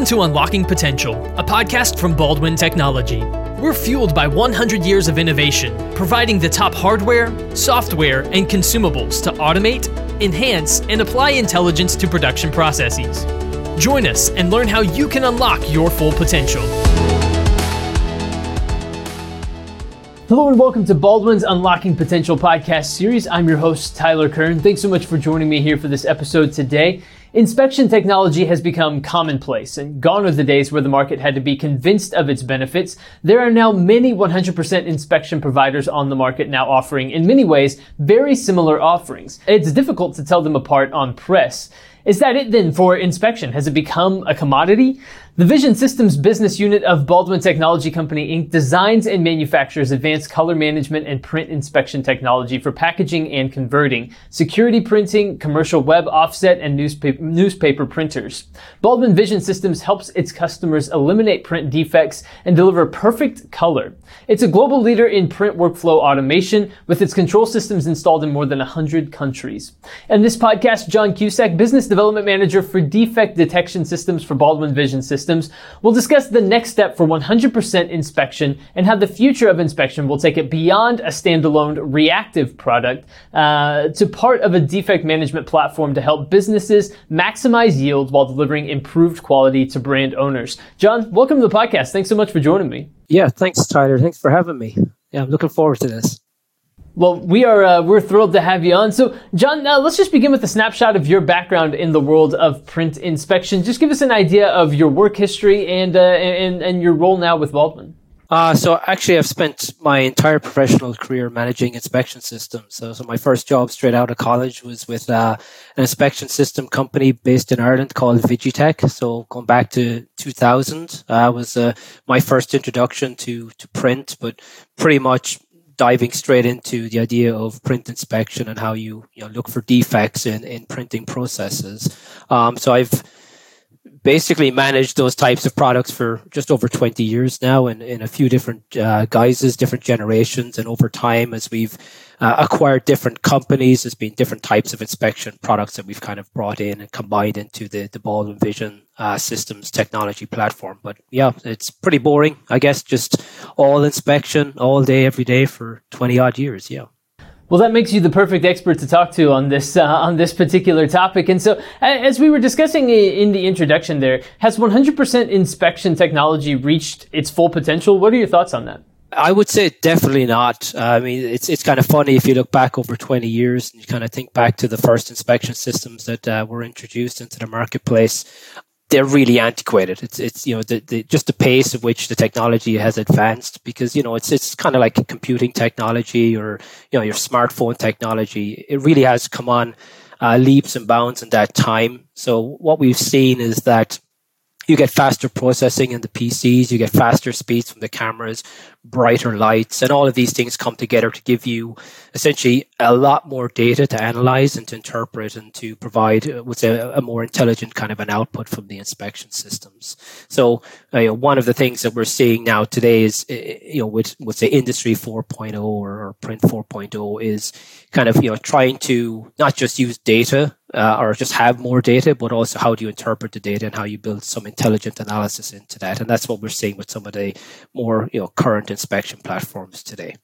Welcome to Unlocking Potential, a podcast from Baldwin Technology. We're fueled by 100 years of innovation, providing the top hardware, software, and consumables to automate, enhance, and apply intelligence to production processes. Join us and learn how you can unlock your full potential. Hello and welcome to Baldwin's Unlocking Potential podcast series. I'm your host, Tyler Kern. Thanks so much for joining me here for this episode today. Inspection technology has become commonplace and gone are the days where the market had to be convinced of its benefits. There are now many 100% inspection providers on the market now offering, in many ways, very similar offerings. It's difficult to tell them apart on press. Is that it then for inspection? Has it become a commodity? The Vision Systems business unit of Baldwin Technology Company Inc. designs and manufactures advanced color management and print inspection technology for packaging and converting, security printing, commercial web offset, and newspaper, newspaper printers. Baldwin Vision Systems helps its customers eliminate print defects and deliver perfect color. It's a global leader in print workflow automation with its control systems installed in more than 100 countries. In this podcast, John Cusack, Business Development Manager for Defect Detection Systems for Baldwin Vision Systems, systems, we'll discuss the next step for 100% inspection and how the future of inspection will take it beyond a standalone reactive product uh, to part of a defect management platform to help businesses maximize yield while delivering improved quality to brand owners. John, welcome to the podcast. Thanks so much for joining me. Yeah, thanks, Tyler. Thanks for having me. Yeah, I'm looking forward to this. Well, we are uh, we're thrilled to have you on. So, John, uh, let's just begin with a snapshot of your background in the world of print inspection. Just give us an idea of your work history and uh, and and your role now with Baldwin. Uh, so actually, I've spent my entire professional career managing inspection systems. So, so my first job straight out of college was with uh, an inspection system company based in Ireland called Vigitech. So going back to 2000 uh, was uh, my first introduction to to print, but pretty much diving straight into the idea of print inspection and how you, you know, look for defects in, in printing processes. Um, so I've basically managed those types of products for just over 20 years now in, in a few different uh, guises, different generations. And over time, as we've uh, acquired different companies, there's been different types of inspection products that we've kind of brought in and combined into the, the Baldwin Vision uh, systems technology platform. But yeah, it's pretty boring, I guess, just all inspection all day, every day for 20 odd years. Yeah. Well, that makes you the perfect expert to talk to on this uh, on this particular topic. And so, as we were discussing in the introduction, there has 100% inspection technology reached its full potential. What are your thoughts on that? I would say definitely not. Uh, I mean, it's it's kind of funny if you look back over 20 years and you kind of think back to the first inspection systems that uh, were introduced into the marketplace they're really antiquated. It's it's you know the, the just the pace at which the technology has advanced because you know it's it's kind of like computing technology or you know your smartphone technology. It really has come on uh, leaps and bounds in that time. So what we've seen is that you get faster processing in the PCs, you get faster speeds from the cameras, brighter lights, and all of these things come together to give you essentially a lot more data to analyze and to interpret and to provide uh, what's a, a more intelligent kind of an output from the inspection systems. So, uh, you know, one of the things that we're seeing now today is, uh, you know, with, with say industry 4.0 or, or print 4.0 is kind of, you know, trying to not just use data uh, or just have more data, but also how do you interpret the data and how you build some intelligent analysis into that. And that's what we're seeing with some of the more you know current inspection platforms today.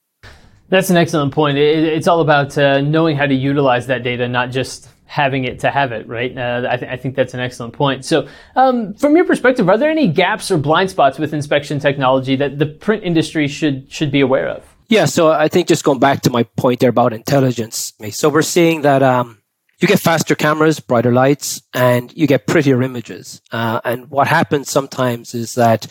That's an excellent point. it's all about uh, knowing how to utilize that data, not just having it to have it, right? Uh, I, th- I, think that's an excellent point. So, um, from your perspective, are there any gaps or blind spots with inspection technology that the print industry should should be aware of? Yeah, so I think just going back to my point there about intelligence. So we're seeing that um, you get faster cameras, brighter lights, and you get prettier images. Uh, and what happens sometimes is that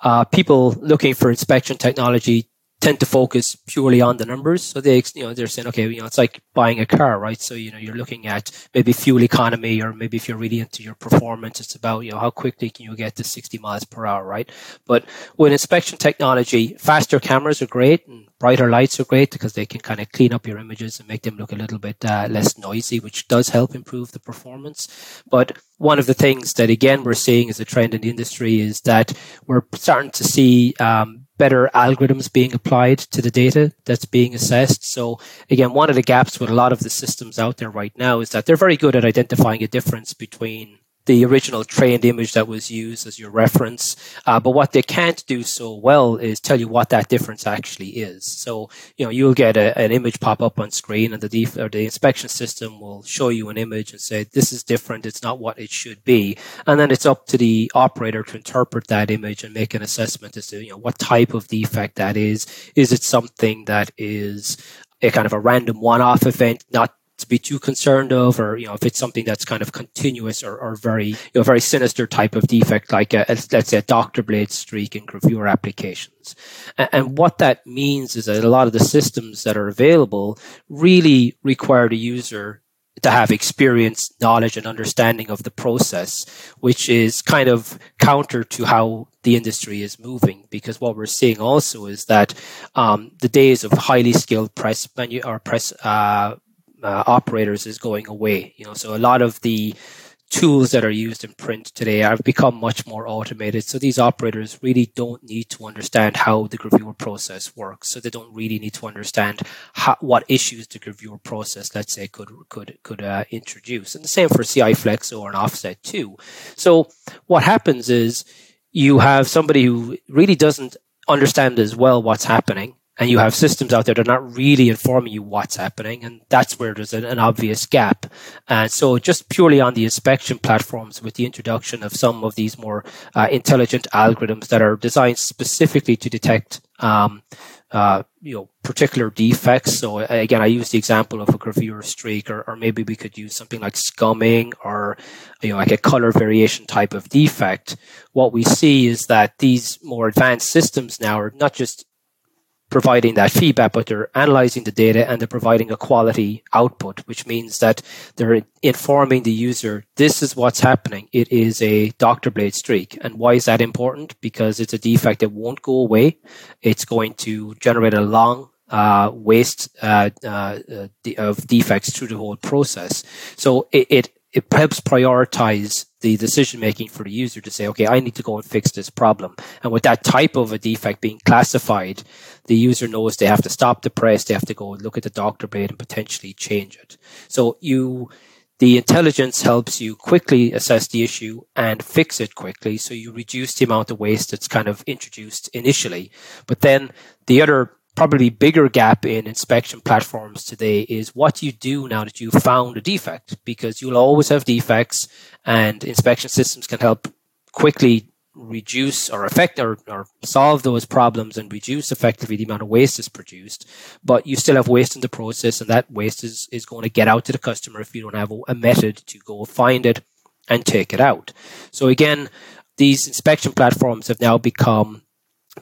uh, people looking for inspection technology tend to focus purely on the numbers. So they, you know, they're saying, okay, you know, it's like buying a car, right? So, you know, you're looking at maybe fuel economy or maybe if you're really into your performance, it's about, you know, how quickly can you get to 60 miles per hour, right? But with inspection technology, faster cameras are great and brighter lights are great because they can kind of clean up your images and make them look a little bit uh, less noisy, which does help improve the performance. But one of the things that again we're seeing as a trend in the industry is that we're starting to see um, better algorithms being applied to the data that's being assessed. So again, one of the gaps with a lot of the systems out there right now is that they're very good at identifying a difference between the original trained image that was used as your reference. Uh, but what they can't do so well is tell you what that difference actually is. So, you know, you'll get a, an image pop up on screen and the def- or the inspection system will show you an image and say, this is different. It's not what it should be. And then it's up to the operator to interpret that image and make an assessment as to, you know, what type of defect that is. Is it something that is a kind of a random one-off event, not to be too concerned of, or you know, if it's something that's kind of continuous or, or very, you know, very sinister type of defect, like a, a, let's say a doctor blade streak in gravure applications. And, and, what that means is that a lot of the systems that are available really require the user to have experience, knowledge, and understanding of the process, which is kind of counter to how the industry is moving. Because what we're seeing also is that um, the days of highly skilled press menu or press uh, uh, operators is going away. You know, so a lot of the tools that are used in print today have become much more automated. So these operators really don't need to understand how the gravure process works. So they don't really need to understand how, what issues the gravure process, let's say, could could could uh, introduce. And the same for CI flex or an offset too. So what happens is you have somebody who really doesn't understand as well what's happening and you have systems out there that are not really informing you what's happening, and that's where there's an, an, obvious gap. And so, just purely on the inspection platforms, with the introduction of some of these more uh, intelligent algorithms that are designed specifically to detect, um, uh, you know, particular defects. So again, I use the example of a gravure streak, or, or maybe we could use something like scumming, or you know, like a color variation type of defect. What we see is that these more advanced systems now are not just providing that feedback, but they're analyzing the data and they're providing a quality output, which means that they're informing the user this is what's happening. It is a doctor blade streak. And why is that important? Because it's a defect that won't go away. It's going to generate a long uh, waste uh, uh, of defects through the whole process. So it, it, it helps prioritize the decision making for the user to say, okay, I need to go and fix this problem. And with that type of a defect being classified, the user knows they have to stop the press, they have to go and look at the doctor blade and potentially change it. So you, the intelligence helps you quickly assess the issue and fix it quickly. So you reduce the amount of waste that's kind of introduced initially. But then the other probably bigger gap in inspection platforms today is what you do now that you've found a defect because you'll always have defects and inspection systems can help quickly reduce or affect or, or solve those problems and reduce effectively the amount of waste is produced. But you still have waste in the process and that waste is, is going to get out to the customer if you don't have a method to go find it and take it out. So again these inspection platforms have now become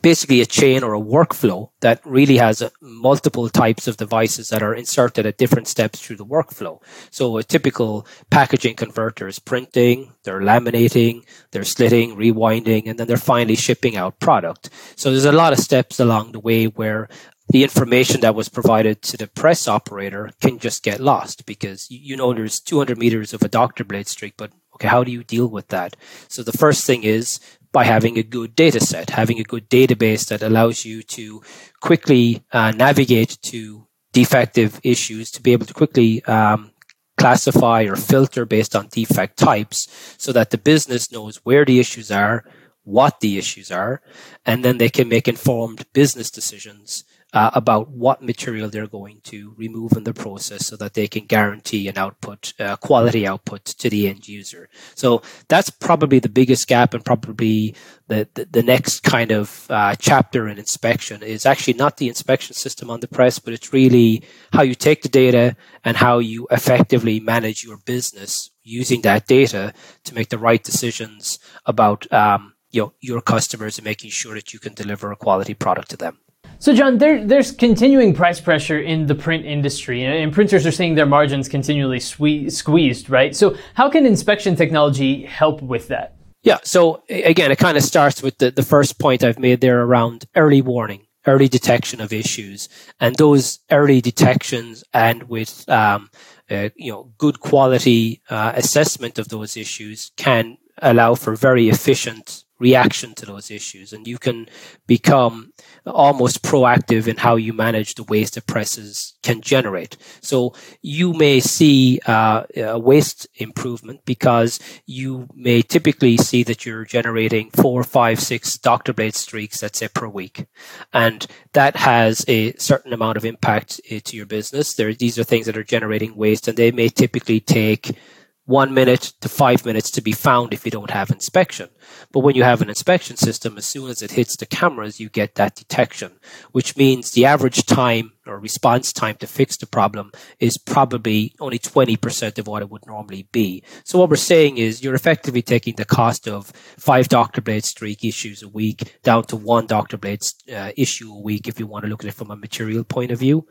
basically a chain or a workflow that really has uh, multiple types of devices that are inserted at different steps through the workflow. So a typical packaging converter is printing, they're laminating, they're slitting, rewinding, and then they're finally shipping out product. So there's a lot of steps along the way where the information that was provided to the press operator can just get lost because you know there's 200 meters of a doctor blade streak, but okay, how do you deal with that? So the first thing is by having a good data set, having a good database that allows you to quickly uh, navigate to defective issues, to be able to quickly um, classify or filter based on defect types so that the business knows where the issues are, what the issues are, and then they can make informed business decisions uh, about what material they're going to remove in the process so that they can guarantee an output, uh, quality output to the end user. So that's probably the biggest gap and probably the, the, the next kind of uh, chapter in inspection is actually not the inspection system on the press, but it's really how you take the data and how you effectively manage your business using that data to make the right decisions about um, you know, your customers and making sure that you can deliver a quality product to them. So, John, there, there's continuing price pressure in the print industry, and printers are seeing their margins continually squeezed, right? So, how can inspection technology help with that? Yeah. So, again, it kind of starts with the, the first point I've made there around early warning, early detection of issues, and those early detections, and with um, uh, you know good quality uh, assessment of those issues, can allow for very efficient reaction to those issues and you can become almost proactive in how you manage the waste that presses can generate. So you may see uh, a waste improvement because you may typically see that you're generating four, five, six doctor blade streaks, let's say per week. And that has a certain amount of impact uh, to your business. There, these are things that are generating waste and they may typically take one minute to five minutes to be found if you don't have inspection. But when you have an inspection system, as soon as it hits the cameras, you get that detection, which means the average time or response time to fix the problem is probably only 20% of what it would normally be. So what we're saying is you're effectively taking the cost of five doctor blade streak issues a week down to one doctor blade uh, issue a week if you want to look at it from a material point of view.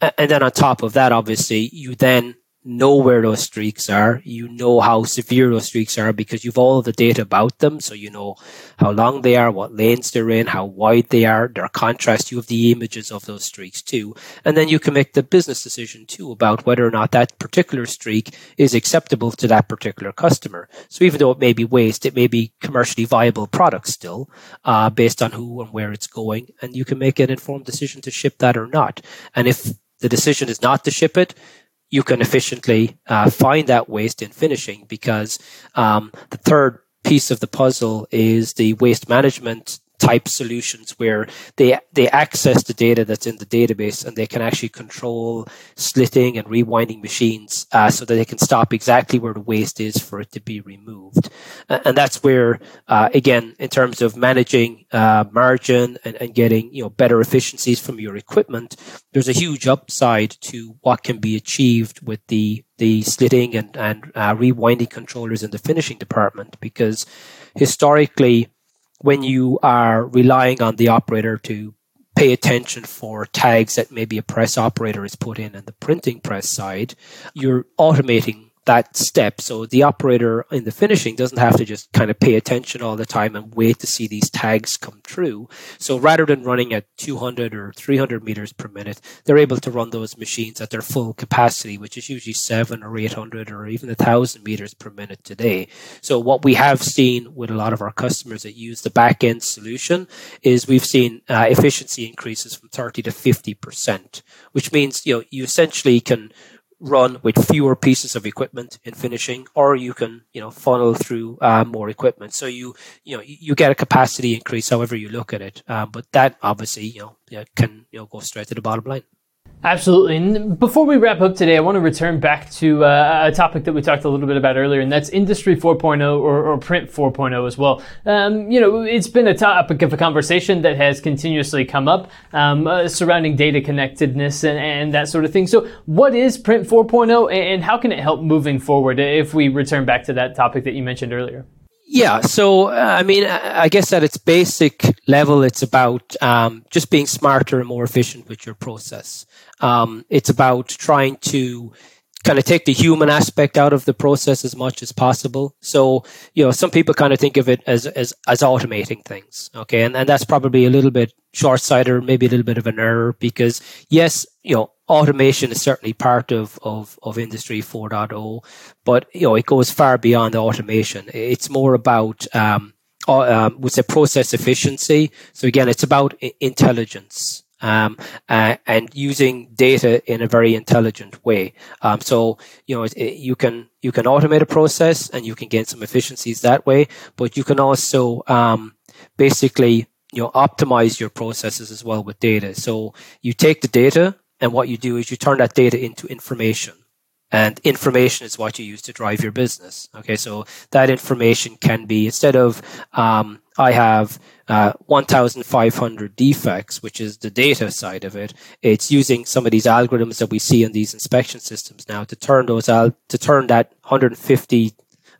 And then on top of that, obviously, you then know where those streaks are. You know how severe those streaks are because you've all the data about them. So you know how long they are, what lanes they're in, how wide they are, their contrast. You have the images of those streaks too. And then you can make the business decision too about whether or not that particular streak is acceptable to that particular customer. So even though it may be waste, it may be commercially viable product still, uh, based on who and where it's going. And you can make an informed decision to ship that or not. And if the decision is not to ship it, you can efficiently uh, find that waste in finishing because um, the third piece of the puzzle is the waste management type solutions where they they access the data that's in the database and they can actually control slitting and rewinding machines uh, so that they can stop exactly where the waste is for it to be removed. And that's where uh, again in terms of managing uh, margin and, and getting you know better efficiencies from your equipment there's a huge upside to what can be achieved with the the slitting and, and uh, rewinding controllers in the finishing department because historically when you are relying on the operator to pay attention for tags that maybe a press operator has put in on the printing press side, you're automating that step. So the operator in the finishing doesn't have to just kind of pay attention all the time and wait to see these tags come through. So rather than running at 200 or 300 meters per minute, they're able to run those machines at their full capacity, which is usually seven or 800 or even a thousand meters per minute today. So what we have seen with a lot of our customers that use the back end solution is we've seen uh, efficiency increases from 30 to 50%, which means, you know, you essentially can run with fewer pieces of equipment in finishing, or you can, you know, funnel through uh, more equipment. So you, you know, you get a capacity increase, however you look at it. Um, but that obviously, you know, can you know go straight to the bottom line. Absolutely. And before we wrap up today, I want to return back to uh, a topic that we talked a little bit about earlier, and that's Industry 4.0 or, or Print 4.0 as well. Um, you know, it's been a topic of a conversation that has continuously come up um, uh, surrounding data connectedness and, and, that sort of thing. So, what is Print 4.0, and how can it help moving forward if we return back to that topic that you mentioned earlier? Yeah, so uh, I mean, I guess at its basic level, it's about um, just being smarter and more efficient with your process. Um, it's about trying to kind of take the human aspect out of the process as much as possible. So, you know, some people kind of think of it as as, as automating things. Okay, and, and that's probably a little bit short sighted, or maybe a little bit of an error because yes, you know, automation is certainly part of, of, of industry 4.0, but you know, it goes far beyond the automation. It's more about, um, uh, um, process efficiency. So again, it's about intelligence. Um, uh, and using data in a very intelligent way. Um, so you know it, it, you can you can automate a process and you can gain some efficiencies that way, but you can also um, basically you know optimize your processes as well with data. So you take the data and what you do is you turn that data into information. And information is what you use to drive your business. Okay, so that information can be instead of um, I have uh, 1,500 defects, which is the data side of it. It's using some of these algorithms that we see in these inspection systems now to turn those out to turn that 150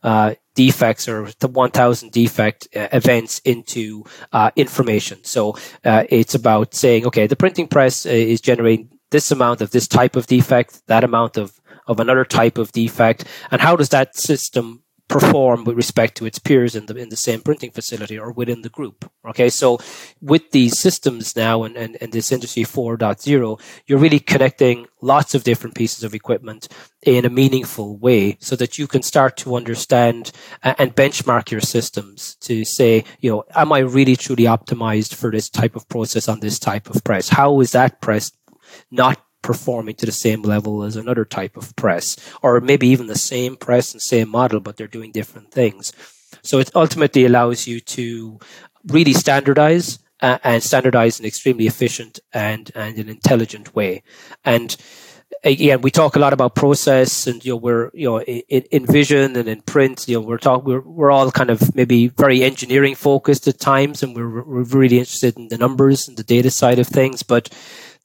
uh, defects or the 1000 defect uh, events into uh, information. So uh, it's about saying, okay, the printing press uh, is generating this amount of this type of defect, that amount of, of another type of defect, and how does that system perform with respect to its peers in the in the same printing facility or within the group. Okay, so with these systems now and, and, and this industry 4.0, you're really connecting lots of different pieces of equipment in a meaningful way so that you can start to understand and benchmark your systems to say, you know, am I really truly optimized for this type of process on this type of press? How is that press not performing to the same level as another type of press, or maybe even the same press and same model, but they're doing different things. So it ultimately allows you to really standardize uh, and standardize in an extremely efficient and, and an intelligent way. And again, we talk a lot about process and, you know, we're, you know, in, in vision and in print, you know, we're talking, we're, we're all kind of maybe very engineering focused at times and we're, we're really interested in the numbers and the data side of things. But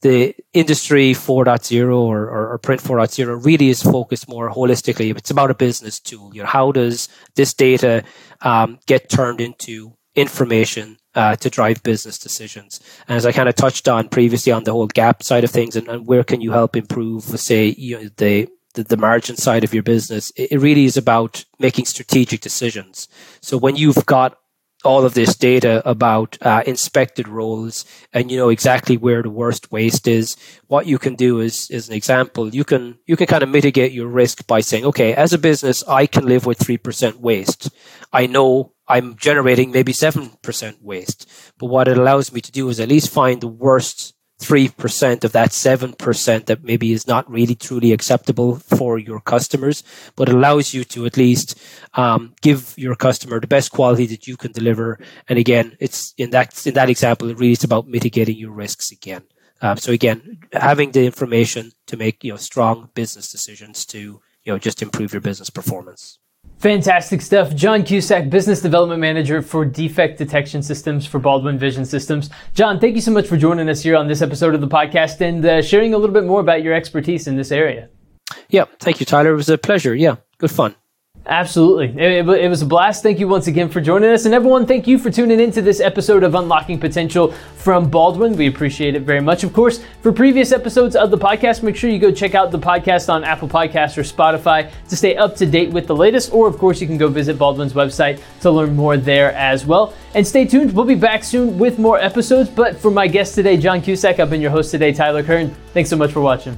the industry 4.0 or, or, or, print 4.0 really is focused more holistically. It's about a business tool. You know, how does this data um, get turned into information uh, to drive business decisions? And as I kind of touched on previously on the whole gap side of things, and, and where can you help improve, say, you know, the the, the, margin side of your business, it, it really is about making strategic decisions. So when you've got all of this data about uh, inspected rolls and you know exactly where the worst waste is. What you can do is is an example. You can you can kind of mitigate your risk by saying okay as a business i can live with 3% waste. I know i'm generating maybe 7% waste but what it allows me to do is at least find the worst 3% of that 7% that maybe is not really truly acceptable for your customers, but allows you to at least um, give your customer the best quality that you can deliver. And again, it's in that, in that example, it really is about mitigating your risks again. Um, so again, having the information to make, you know, strong business decisions to, you know, just improve your business performance. Fantastic stuff. John Cusack, Business Development Manager for Defect Detection Systems for Baldwin Vision Systems. John, thank you so much for joining us here on this episode of the podcast and uh, sharing a little bit more about your expertise in this area. Yeah, thank you, Tyler. It was a pleasure. Yeah, good fun. Absolutely. It, it, was a blast. Thank you once again for joining us. And everyone, thank you for tuning into this episode of Unlocking Potential from Baldwin. We appreciate it very much. Of course, for previous episodes of the podcast, make sure you go check out the podcast on Apple Podcasts or Spotify to stay up to date with the latest. Or, of course, you can go visit Baldwin's website to learn more there as well. And stay tuned. We'll be back soon with more episodes. But for my guest today, John Cusack, I've been your host today, Tyler Kern. Thanks so much for watching.